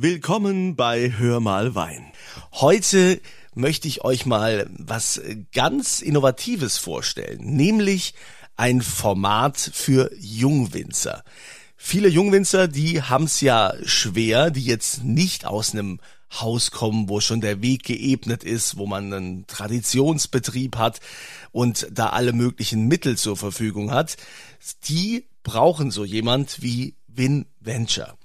Willkommen bei Hör mal Wein. Heute möchte ich euch mal was ganz Innovatives vorstellen, nämlich ein Format für Jungwinzer. Viele Jungwinzer, die haben es ja schwer, die jetzt nicht aus einem Haus kommen, wo schon der Weg geebnet ist, wo man einen Traditionsbetrieb hat und da alle möglichen Mittel zur Verfügung hat. Die brauchen so jemand wie Win Venture.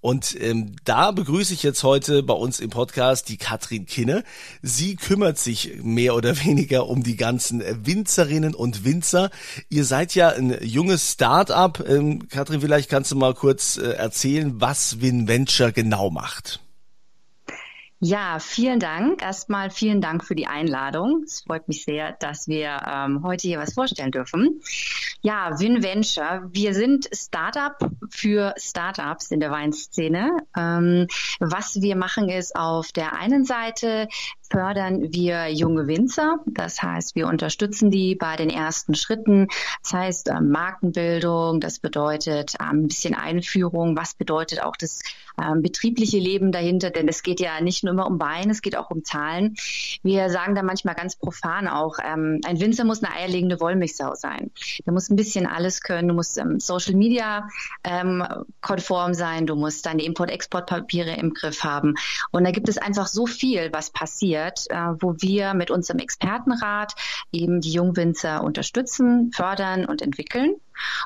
Und ähm, da begrüße ich jetzt heute bei uns im Podcast die Katrin Kinne. Sie kümmert sich mehr oder weniger um die ganzen Winzerinnen und Winzer. Ihr seid ja ein junges Start-up. Ähm, Katrin, vielleicht kannst du mal kurz äh, erzählen, was WinVenture genau macht. Ja, vielen Dank. Erstmal vielen Dank für die Einladung. Es freut mich sehr, dass wir ähm, heute hier was vorstellen dürfen. Ja, WinVenture. Wir sind Startup für Startups in der Weinszene. Ähm, was wir machen ist auf der einen Seite fördern wir junge Winzer. Das heißt, wir unterstützen die bei den ersten Schritten. Das heißt, äh, Markenbildung, das bedeutet äh, ein bisschen Einführung. Was bedeutet auch das äh, betriebliche Leben dahinter? Denn es geht ja nicht nur immer um Wein, es geht auch um Zahlen. Wir sagen da manchmal ganz profan auch, ähm, ein Winzer muss eine eierlegende Wollmilchsau sein. Der muss ein bisschen alles können. Du musst ähm, Social Media ähm, konform sein. Du musst deine Import-Export-Papiere im Griff haben. Und da gibt es einfach so viel, was passiert passiert, äh, wo wir mit unserem Expertenrat eben die Jungwinzer unterstützen, fördern und entwickeln.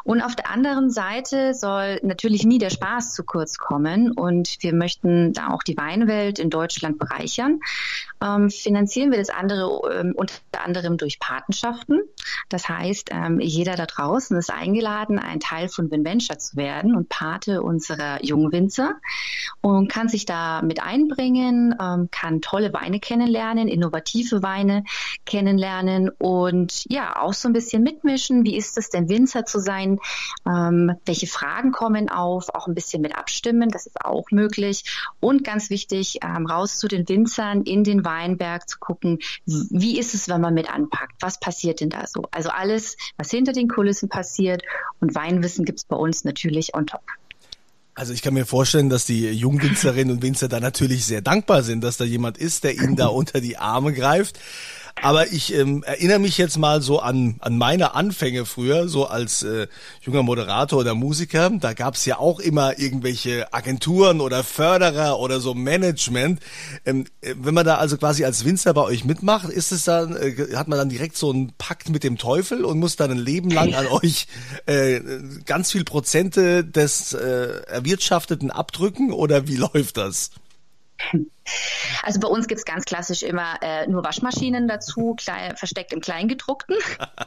Und auf der anderen Seite soll natürlich nie der Spaß zu kurz kommen und wir möchten da auch die Weinwelt in Deutschland bereichern. Ähm, finanzieren wir das andere ähm, unter anderem durch Patenschaften. Das heißt, ähm, jeder da draußen ist eingeladen, ein Teil von Winventure zu werden und Pate unserer Jungwinzer und kann sich da mit einbringen, ähm, kann tolle Weine kennenlernen, innovative Weine kennenlernen und ja, auch so ein bisschen mitmischen. Wie ist es denn Winzer zu sein? Ähm, welche Fragen kommen auf? Auch ein bisschen mit abstimmen, das ist auch möglich. Und ganz wichtig, ähm, raus zu den Winzern in den Weinberg zu gucken, wie ist es, wenn man mit anpackt? Was passiert denn da so? Also alles, was hinter den Kulissen passiert und Weinwissen gibt es bei uns natürlich on top. Also ich kann mir vorstellen, dass die Jungwinzerinnen und Winzer da natürlich sehr dankbar sind, dass da jemand ist, der ihnen da unter die Arme greift. Aber ich ähm, erinnere mich jetzt mal so an, an meine Anfänge früher, so als äh, junger Moderator oder Musiker. Da gab's ja auch immer irgendwelche Agenturen oder Förderer oder so Management. Ähm, äh, wenn man da also quasi als Winzer bei euch mitmacht, ist es dann, äh, hat man dann direkt so einen Pakt mit dem Teufel und muss dann ein Leben lang an euch äh, ganz viel Prozente des äh, Erwirtschafteten abdrücken oder wie läuft das? Also bei uns gibt es ganz klassisch immer äh, nur Waschmaschinen dazu, klein, versteckt im Kleingedruckten.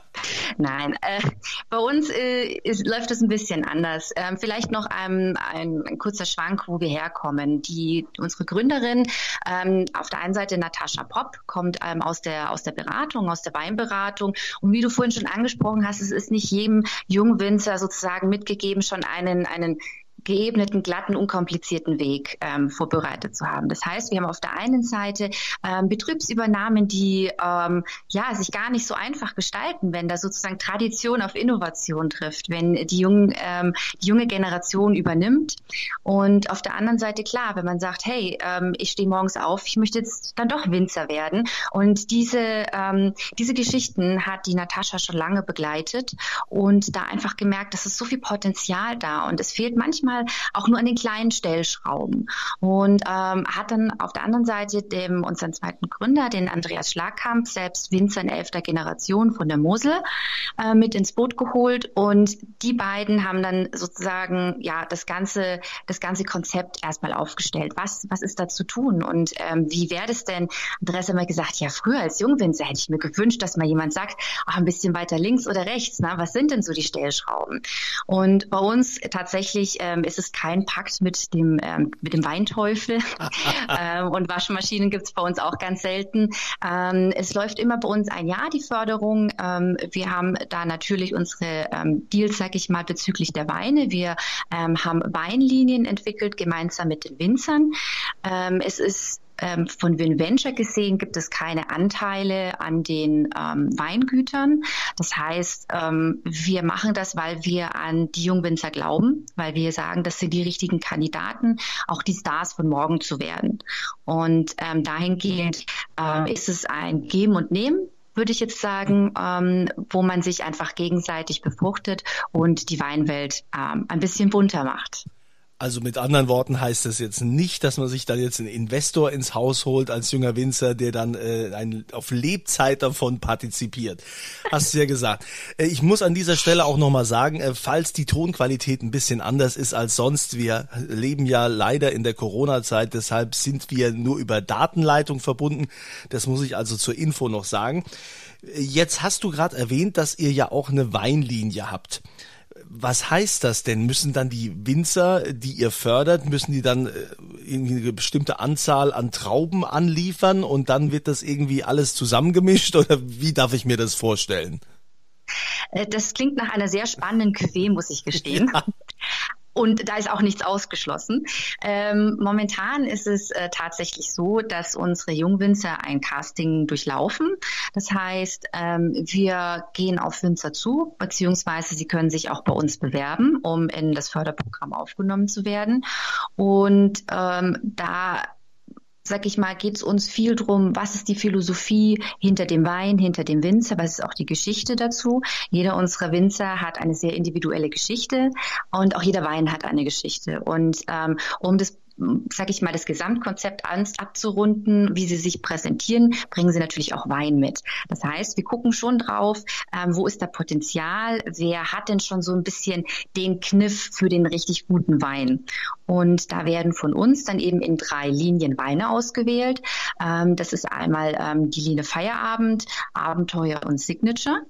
Nein, äh, bei uns äh, ist, läuft es ein bisschen anders. Ähm, vielleicht noch ein, ein, ein, kurzer Schwank, wo wir herkommen. Die, unsere Gründerin, ähm, auf der einen Seite Natascha Popp, kommt ähm, aus, der, aus der Beratung, aus der Weinberatung. Und wie du vorhin schon angesprochen hast, es ist nicht jedem Jungwinzer sozusagen mitgegeben, schon einen, einen geebneten, glatten, unkomplizierten Weg ähm, vorbereitet zu haben. Das heißt, wir haben auf der einen Seite ähm, Betriebsübernahmen, die ähm, ja sich gar nicht so einfach gestalten, wenn da sozusagen Tradition auf Innovation trifft, wenn die, jungen, ähm, die junge Generation übernimmt. Und auf der anderen Seite klar, wenn man sagt, hey, ähm, ich stehe morgens auf, ich möchte jetzt dann doch Winzer werden. Und diese ähm, diese Geschichten hat die Natascha schon lange begleitet und da einfach gemerkt, dass es so viel Potenzial da und es fehlt manchmal manchmal auch nur an den kleinen Stellschrauben. Und ähm, hat dann auf der anderen Seite dem unseren zweiten Gründer, den Andreas Schlagkamp, selbst Winzer in elfter Generation von der Mosel, äh, mit ins Boot geholt. Und die beiden haben dann sozusagen ja das ganze, das ganze Konzept erstmal aufgestellt. Was, was ist da zu tun? Und ähm, wie wäre das denn? Andreas hat mal gesagt, ja, früher als Jungwinzer hätte ich mir gewünscht, dass mal jemand sagt, ach, ein bisschen weiter links oder rechts, na, was sind denn so die Stellschrauben? Und bei uns tatsächlich ähm, ist es kein Pakt mit dem, ähm, mit dem Weinteufel. ähm, und Waschmaschinen gibt es bei uns auch ganz selten. Ähm, es läuft immer bei uns ein Jahr die Förderung. Ähm, wir haben da natürlich unsere ähm, Deals, sag ich mal, bezüglich der Weine. Wir ähm, haben Weinlinien entwickelt, gemeinsam mit den Winzern. Es ist ähm, von VinVenture gesehen gibt es keine Anteile an den ähm, Weingütern. Das heißt, ähm, wir machen das, weil wir an die Jungwinzer glauben, weil wir sagen, das sind die richtigen Kandidaten, auch die Stars von morgen zu werden. Und ähm, dahingehend äh, ist es ein Geben und Nehmen würde ich jetzt sagen, ähm, wo man sich einfach gegenseitig befruchtet und die Weinwelt ähm, ein bisschen bunter macht. Also mit anderen Worten heißt das jetzt nicht, dass man sich dann jetzt einen Investor ins Haus holt als junger Winzer, der dann äh, ein, auf Lebzeit davon partizipiert. Hast du ja gesagt. Äh, ich muss an dieser Stelle auch nochmal sagen, äh, falls die Tonqualität ein bisschen anders ist als sonst, wir leben ja leider in der Corona-Zeit, deshalb sind wir nur über Datenleitung verbunden. Das muss ich also zur Info noch sagen. Äh, jetzt hast du gerade erwähnt, dass ihr ja auch eine Weinlinie habt was heißt das denn? Müssen dann die Winzer, die ihr fördert, müssen die dann äh, irgendwie eine bestimmte Anzahl an Trauben anliefern und dann wird das irgendwie alles zusammengemischt oder wie darf ich mir das vorstellen? Äh, das klingt nach einer sehr spannenden Cuvée, muss ich gestehen. Ja. Und da ist auch nichts ausgeschlossen. Ähm, momentan ist es äh, tatsächlich so, dass unsere Jungwinzer ein Casting durchlaufen. Das heißt, ähm, wir gehen auf Winzer zu, beziehungsweise sie können sich auch bei uns bewerben, um in das Förderprogramm aufgenommen zu werden. Und ähm, da sag ich mal, geht es uns viel drum, was ist die Philosophie hinter dem Wein, hinter dem Winzer, was ist auch die Geschichte dazu. Jeder unserer Winzer hat eine sehr individuelle Geschichte und auch jeder Wein hat eine Geschichte. Und ähm, um das sage ich mal, das Gesamtkonzept abzurunden, wie sie sich präsentieren, bringen sie natürlich auch Wein mit. Das heißt, wir gucken schon drauf, ähm, wo ist da Potenzial, wer hat denn schon so ein bisschen den Kniff für den richtig guten Wein. Und da werden von uns dann eben in drei Linien Weine ausgewählt. Ähm, das ist einmal ähm, die Linie Feierabend, Abenteuer und Signature.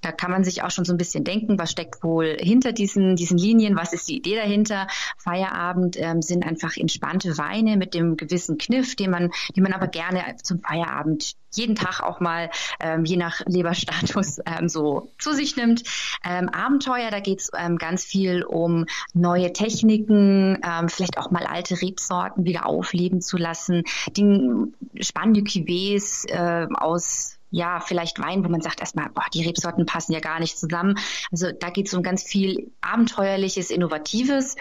Da kann man sich auch schon so ein bisschen denken, was steckt wohl hinter diesen, diesen Linien, was ist die Idee dahinter. Feierabend ähm, sind einfach entspannte Weine mit dem gewissen Kniff, den man, den man aber gerne zum Feierabend jeden Tag auch mal, ähm, je nach Leberstatus, ähm, so zu sich nimmt. Ähm, Abenteuer, da geht es ähm, ganz viel um neue Techniken, ähm, vielleicht auch mal alte Rebsorten wieder aufleben zu lassen, die spannende Cuvées äh, aus ja, vielleicht Wein, wo man sagt erstmal, boah, die Rebsorten passen ja gar nicht zusammen. Also da geht es um ganz viel Abenteuerliches, Innovatives.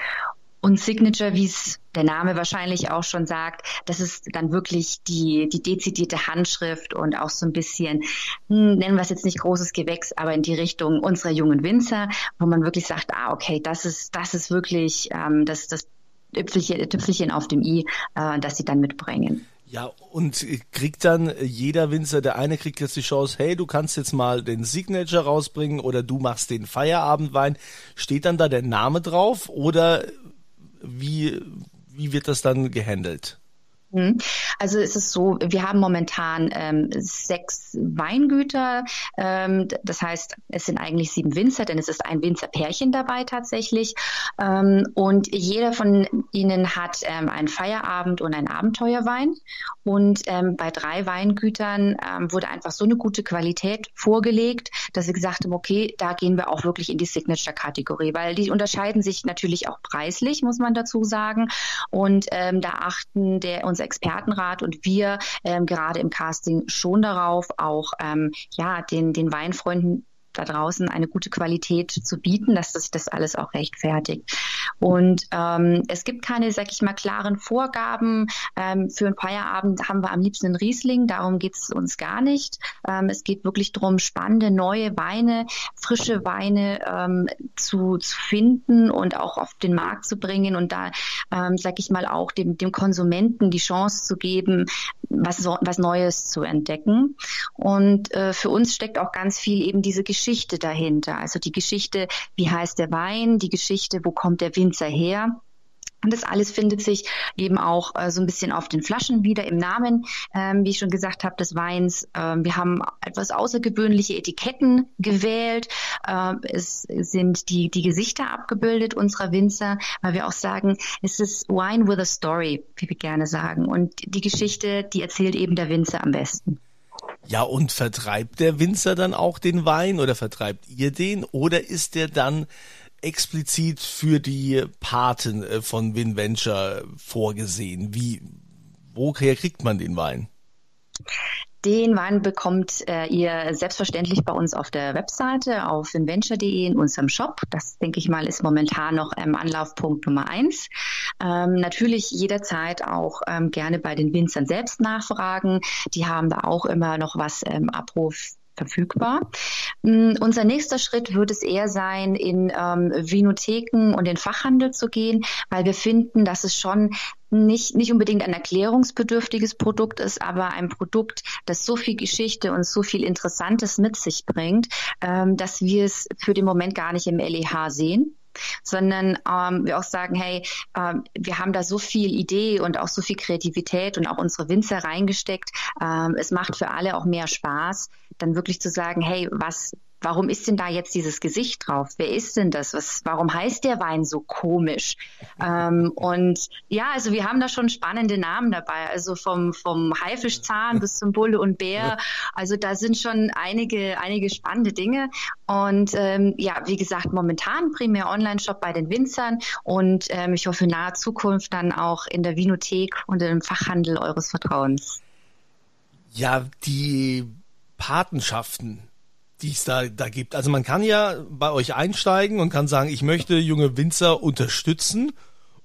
Und Signature, wie es der Name wahrscheinlich auch schon sagt, das ist dann wirklich die, die dezidierte Handschrift und auch so ein bisschen, hm, nennen wir es jetzt nicht großes Gewächs, aber in die Richtung unserer jungen Winzer, wo man wirklich sagt, ah, okay, das ist, das ist wirklich ähm, das, das Tüpfelchen, Tüpfelchen auf dem i, äh, das sie dann mitbringen. Ja, und kriegt dann jeder Winzer, der eine kriegt jetzt die Chance, hey, du kannst jetzt mal den Signature rausbringen oder du machst den Feierabendwein. Steht dann da der Name drauf oder wie, wie wird das dann gehandelt? Mhm. Also es ist so, wir haben momentan ähm, sechs Weingüter. Ähm, das heißt, es sind eigentlich sieben Winzer, denn es ist ein Winzerpärchen dabei tatsächlich. Ähm, und jeder von ihnen hat ähm, einen Feierabend und einen Abenteuerwein. Und ähm, bei drei Weingütern ähm, wurde einfach so eine gute Qualität vorgelegt, dass wir gesagt haben, okay, da gehen wir auch wirklich in die Signature-Kategorie, weil die unterscheiden sich natürlich auch preislich, muss man dazu sagen. Und da achten der unser Expertenrat und wir ähm, gerade im Casting schon darauf, auch ähm, ja den den Weinfreunden da draußen eine gute Qualität zu bieten, dass sich das alles auch rechtfertigt. Und ähm, es gibt keine, sag ich mal, klaren Vorgaben. Ähm, für einen Feierabend haben wir am liebsten einen Riesling, darum geht es uns gar nicht. Ähm, es geht wirklich darum, spannende neue Weine, frische Weine ähm, zu, zu finden und auch auf den Markt zu bringen und da, ähm, sag ich mal, auch dem, dem Konsumenten die Chance zu geben, was, was Neues zu entdecken. Und äh, für uns steckt auch ganz viel eben diese Geschichte dahinter. Also die Geschichte, wie heißt der Wein, die Geschichte, wo kommt der Winzer her. Und das alles findet sich eben auch äh, so ein bisschen auf den Flaschen wieder im Namen, ähm, wie ich schon gesagt habe, des Weins. Ähm, wir haben etwas außergewöhnliche Etiketten gewählt. Ähm, es sind die, die Gesichter abgebildet unserer Winzer, weil wir auch sagen, es ist Wine with a Story, wie wir gerne sagen. Und die Geschichte, die erzählt eben der Winzer am besten. Ja, und vertreibt der Winzer dann auch den Wein oder vertreibt ihr den oder ist der dann explizit für die Paten äh, von WinVenture vorgesehen? Wie, woher kriegt man den Wein? Den Wein bekommt äh, ihr selbstverständlich bei uns auf der Webseite auf inventure.de in unserem Shop. Das denke ich mal ist momentan noch ähm, Anlaufpunkt Nummer eins. Ähm, natürlich jederzeit auch ähm, gerne bei den Winzern selbst nachfragen. Die haben da auch immer noch was ähm, Abruf verfügbar. Mm, unser nächster Schritt wird es eher sein, in ähm, Vinotheken und den Fachhandel zu gehen, weil wir finden, dass es schon nicht, nicht unbedingt ein erklärungsbedürftiges Produkt ist, aber ein Produkt, das so viel Geschichte und so viel Interessantes mit sich bringt, ähm, dass wir es für den Moment gar nicht im LEH sehen sondern ähm, wir auch sagen, hey, ähm, wir haben da so viel Idee und auch so viel Kreativität und auch unsere Winzer reingesteckt. Ähm, es macht für alle auch mehr Spaß, dann wirklich zu sagen, hey, was warum ist denn da jetzt dieses Gesicht drauf? Wer ist denn das? Was, warum heißt der Wein so komisch? Ähm, und ja, also wir haben da schon spannende Namen dabei, also vom, vom Haifischzahn bis zum Bulle und Bär. Also da sind schon einige, einige spannende Dinge. Und ähm, ja, wie gesagt, momentan primär Online-Shop bei den Winzern und ähm, ich hoffe in naher Zukunft dann auch in der Vinothek und im Fachhandel eures Vertrauens. Ja, die Patenschaften, die es da, da gibt. Also man kann ja bei euch einsteigen und kann sagen, ich möchte junge Winzer unterstützen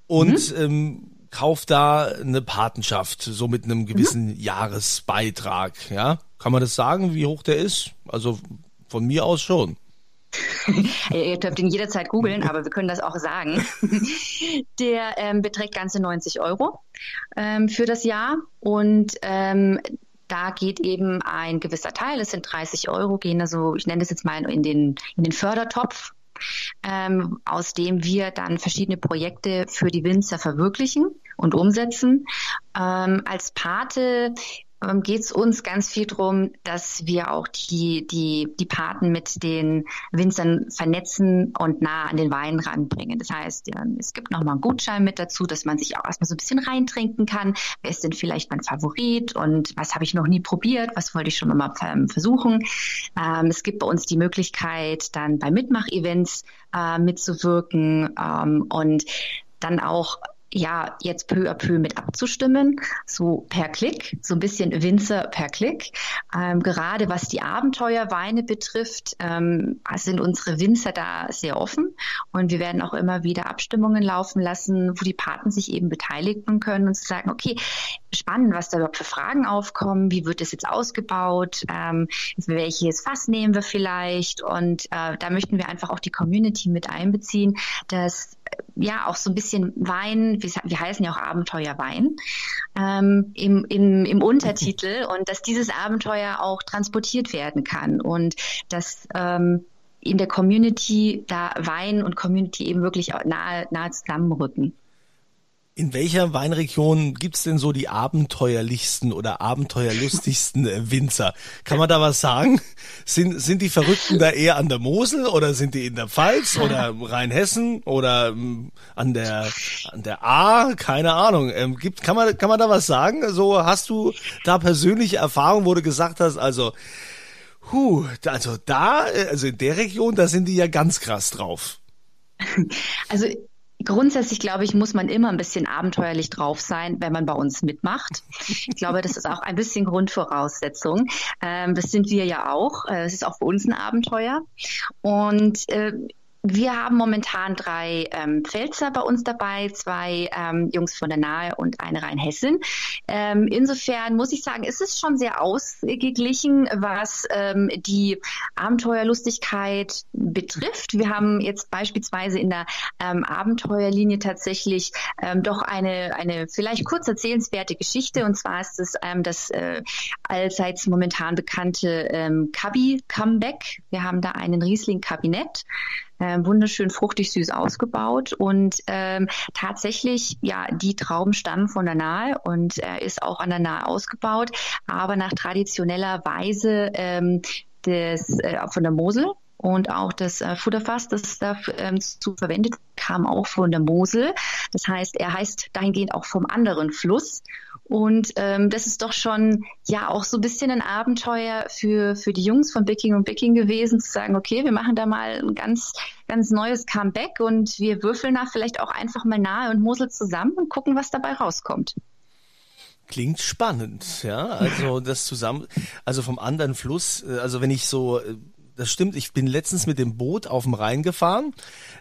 und mhm. ähm, kauft da eine Patenschaft, so mit einem gewissen mhm. Jahresbeitrag. Ja, kann man das sagen, wie hoch der ist? Also von mir aus schon. Ihr dürft ihn jederzeit googeln, aber wir können das auch sagen. Der ähm, beträgt ganze 90 Euro ähm, für das Jahr und ähm, da geht eben ein gewisser Teil, es sind 30 Euro, gehen also, ich nenne das jetzt mal in den, in den Fördertopf, ähm, aus dem wir dann verschiedene Projekte für die Winzer verwirklichen und umsetzen. Ähm, als Pate ähm, geht es uns ganz viel darum, dass wir auch die, die, die Paten mit den Winzern vernetzen und nah an den Wein ranbringen. Das heißt, es gibt nochmal einen Gutschein mit dazu, dass man sich auch erstmal so ein bisschen reintrinken kann. Wer ist denn vielleicht mein Favorit und was habe ich noch nie probiert? Was wollte ich schon mal ähm, versuchen? Ähm, es gibt bei uns die Möglichkeit, dann bei Mitmach-Events äh, mitzuwirken ähm, und dann auch ja jetzt peu à peu mit abzustimmen, so per Klick, so ein bisschen Winzer per Klick. Ähm, gerade was die Abenteuerweine betrifft, ähm, sind unsere Winzer da sehr offen und wir werden auch immer wieder Abstimmungen laufen lassen, wo die Paten sich eben beteiligen können und sagen, okay, spannend, was da überhaupt für Fragen aufkommen, wie wird das jetzt ausgebaut, ähm, welches Fass nehmen wir vielleicht? Und äh, da möchten wir einfach auch die Community mit einbeziehen, dass ja auch so ein bisschen Wein, wir, wir heißen ja auch Abenteuerwein, ähm, im, im, im Untertitel und dass dieses Abenteuer auch transportiert werden kann und dass ähm, in der Community da Wein und Community eben wirklich nahe, nahe zusammenrücken. In welcher Weinregion gibt's denn so die abenteuerlichsten oder abenteuerlustigsten äh, Winzer? Kann man da was sagen? Sind, sind die Verrückten da eher an der Mosel oder sind die in der Pfalz oder Rheinhessen oder ähm, an der an der A? Keine Ahnung. Ähm, gibt, kann man kann man da was sagen? So hast du da persönliche Erfahrungen, wo du gesagt hast, also Huh, also da, äh, also in der Region, da sind die ja ganz krass drauf. Also Grundsätzlich, glaube ich, muss man immer ein bisschen abenteuerlich drauf sein, wenn man bei uns mitmacht. Ich glaube, das ist auch ein bisschen Grundvoraussetzung. Ähm, das sind wir ja auch. Äh, es ist auch für uns ein Abenteuer. Und äh, wir haben momentan drei ähm, Pfälzer bei uns dabei, zwei ähm, Jungs von der Nahe und eine Rheinhessin. Ähm, insofern muss ich sagen, ist es schon sehr ausgeglichen, was ähm, die Abenteuerlustigkeit betrifft. Wir haben jetzt beispielsweise in der ähm, Abenteuerlinie tatsächlich ähm, doch eine, eine vielleicht kurz erzählenswerte Geschichte. Und zwar ist es ähm, das äh, allseits momentan bekannte ähm, Kabi Comeback. Wir haben da einen Riesling-Kabinett äh, wunderschön fruchtig süß ausgebaut und ähm, tatsächlich, ja, die Trauben stammen von der Nahe und äh, ist auch an der Nahe ausgebaut, aber nach traditioneller Weise ähm, des, äh, von der Mosel und auch das äh, Futterfass, das dazu ähm, verwendet kam auch von der Mosel. Das heißt, er heißt dahingehend auch vom anderen Fluss. Und ähm, das ist doch schon ja auch so ein bisschen ein Abenteuer für, für die Jungs von Bicking und Bicking gewesen, zu sagen, okay, wir machen da mal ein ganz, ganz neues Comeback und wir würfeln da vielleicht auch einfach mal nahe und Mosel zusammen und gucken, was dabei rauskommt. Klingt spannend, ja. Also das zusammen, also vom anderen Fluss, äh, also wenn ich so äh, das stimmt. Ich bin letztens mit dem Boot auf dem Rhein gefahren.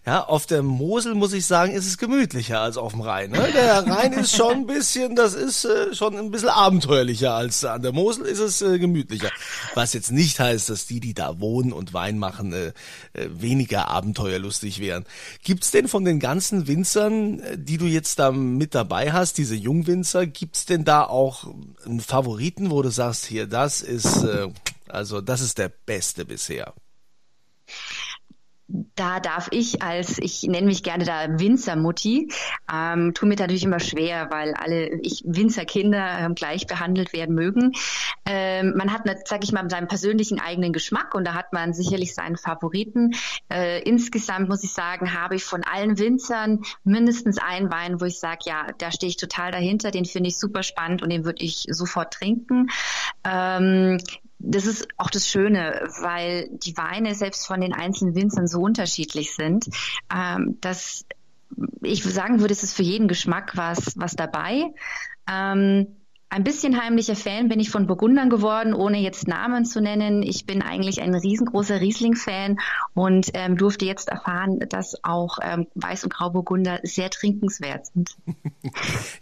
Ja, auf der Mosel muss ich sagen, ist es gemütlicher als auf dem Rhein. Ne? Der Rhein ist schon ein bisschen, das ist äh, schon ein bisschen abenteuerlicher als an der Mosel ist es äh, gemütlicher. Was jetzt nicht heißt, dass die, die da wohnen und Wein machen, äh, äh, weniger abenteuerlustig wären. Gibt's denn von den ganzen Winzern, äh, die du jetzt da mit dabei hast, diese Jungwinzer, gibt's denn da auch einen Favoriten, wo du sagst, hier, das ist äh, also das ist der beste bisher. Da darf ich als, ich nenne mich gerne da Winzermutti, ähm, tue mir natürlich immer schwer, weil alle Winzerkinder ähm, gleich behandelt werden mögen. Ähm, man hat, sage ich mal, seinen persönlichen eigenen Geschmack und da hat man sicherlich seinen Favoriten. Äh, insgesamt muss ich sagen, habe ich von allen Winzern mindestens einen Wein, wo ich sage, ja, da stehe ich total dahinter, den finde ich super spannend und den würde ich sofort trinken. Ähm, das ist auch das Schöne, weil die Weine selbst von den einzelnen Winzern so unterschiedlich sind, ähm, dass ich sagen würde, es ist für jeden Geschmack was, was dabei. Ähm, ein bisschen heimlicher Fan bin ich von Burgundern geworden, ohne jetzt Namen zu nennen. Ich bin eigentlich ein riesengroßer Riesling-Fan und ähm, durfte jetzt erfahren, dass auch ähm, Weiß- und Grauburgunder sehr trinkenswert sind.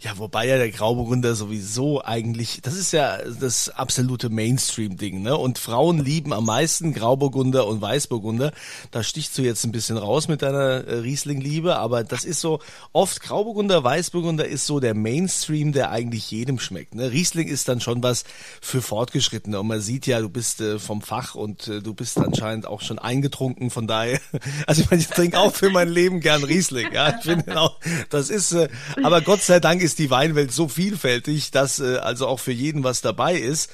Ja, wobei ja der Grauburgunder sowieso eigentlich, das ist ja das absolute Mainstream-Ding, ne? Und Frauen lieben am meisten Grauburgunder und Weißburgunder. Da stichst du jetzt ein bisschen raus mit deiner äh, Riesling-Liebe, aber das ist so, oft Grauburgunder, Weißburgunder ist so der Mainstream, der eigentlich jedem schmeckt. Ne? Riesling ist dann schon was für Fortgeschrittene und man sieht ja, du bist äh, vom Fach und äh, du bist anscheinend auch schon eingetrunken, von daher, also ich, meine, ich trinke auch für mein Leben gern Riesling, ja, ich finde auch, das ist, äh, aber Gott sei Dank ist die Weinwelt so vielfältig, dass äh, also auch für jeden was dabei ist.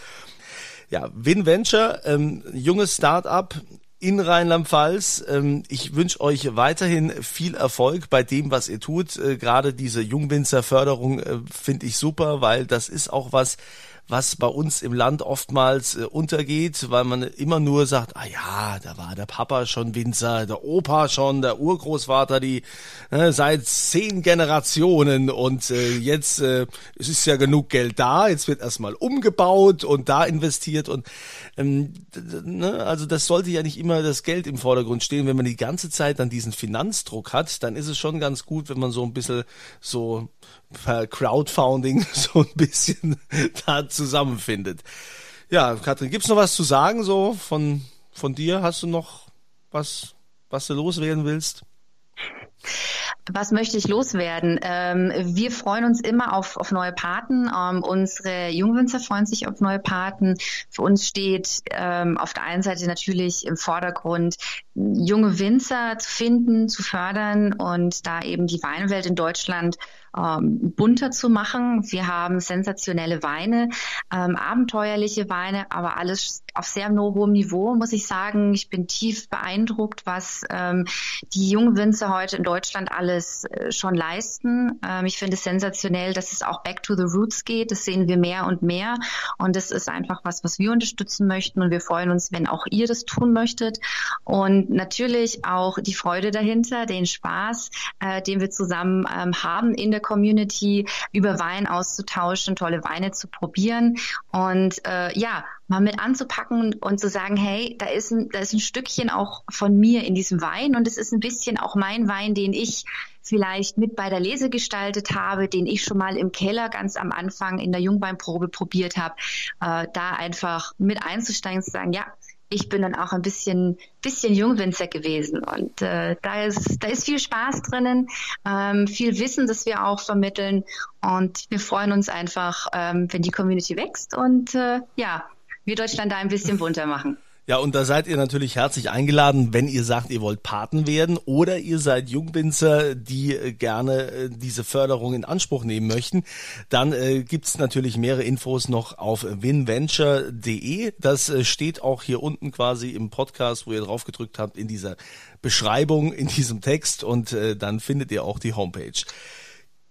Ja, WinVenture, ähm, junges Start-up, in Rheinland-Pfalz. Ähm, ich wünsche euch weiterhin viel Erfolg bei dem, was ihr tut. Äh, gerade diese Jungwinzerförderung äh, finde ich super, weil das ist auch was, was bei uns im Land oftmals äh, untergeht, weil man immer nur sagt, ah ja, da war der Papa schon Winzer, der Opa schon, der Urgroßvater, die äh, seit zehn Generationen. Und äh, jetzt äh, es ist ja genug Geld da, jetzt wird erstmal umgebaut und da investiert. Und ähm, ne, also das sollte ja nicht immer das Geld im Vordergrund stehen, wenn man die ganze Zeit dann diesen Finanzdruck hat, dann ist es schon ganz gut, wenn man so ein bisschen so per Crowdfunding so ein bisschen da zusammenfindet. Ja, Katrin, gibt's noch was zu sagen so von von dir? Hast du noch was, was du loswerden willst? Was möchte ich loswerden? Ähm, wir freuen uns immer auf, auf neue Paten. Ähm, unsere Jungwinzer freuen sich auf neue Paten. Für uns steht ähm, auf der einen Seite natürlich im Vordergrund, junge Winzer zu finden, zu fördern und da eben die Weinwelt in Deutschland ähm, bunter zu machen. Wir haben sensationelle Weine, ähm, abenteuerliche Weine, aber alles auf sehr hohem Niveau, muss ich sagen. Ich bin tief beeindruckt, was ähm, die jungen Winzer heute in Deutschland alles äh, schon leisten. Ähm, ich finde es sensationell, dass es auch back to the roots geht. Das sehen wir mehr und mehr. Und das ist einfach was, was wir unterstützen möchten. Und wir freuen uns, wenn auch ihr das tun möchtet. Und natürlich auch die Freude dahinter, den Spaß, äh, den wir zusammen ähm, haben in der Community, über Wein auszutauschen, tolle Weine zu probieren. Und äh, ja, mal mit anzupacken und zu sagen, hey, da ist ein, da ist ein Stückchen auch von mir in diesem Wein und es ist ein bisschen auch mein Wein, den ich vielleicht mit bei der Lese gestaltet habe, den ich schon mal im Keller ganz am Anfang in der Jungweinprobe probiert habe, äh, da einfach mit einzusteigen zu sagen, ja, ich bin dann auch ein bisschen, bisschen Jungwinzer gewesen und äh, da ist, da ist viel Spaß drinnen, ähm, viel Wissen, das wir auch vermitteln und wir freuen uns einfach, ähm, wenn die Community wächst und äh, ja, wir Deutschland da ein bisschen bunter machen. Ja, und da seid ihr natürlich herzlich eingeladen, wenn ihr sagt, ihr wollt Paten werden oder ihr seid Jungwinzer, die äh, gerne äh, diese Förderung in Anspruch nehmen möchten. Dann äh, gibt's natürlich mehrere Infos noch auf winventure.de. Das äh, steht auch hier unten quasi im Podcast, wo ihr drauf gedrückt habt, in dieser Beschreibung, in diesem Text und äh, dann findet ihr auch die Homepage.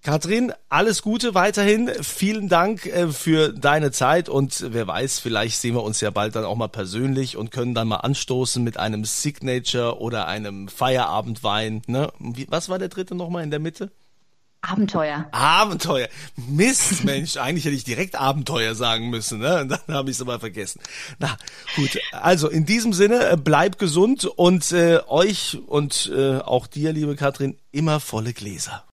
Katrin, alles Gute weiterhin. Vielen Dank äh, für deine Zeit und wer weiß, vielleicht sehen wir uns ja bald dann auch mal persönlich und können dann mal anstoßen mit einem Signature oder einem Feierabendwein. Ne? Was war der dritte nochmal in der Mitte? Abenteuer. Abenteuer. Mist, Mensch, eigentlich hätte ich direkt Abenteuer sagen müssen, ne? Und dann habe ich es aber vergessen. Na, gut. Also in diesem Sinne, äh, bleib gesund und äh, euch und äh, auch dir, liebe Katrin, immer volle Gläser.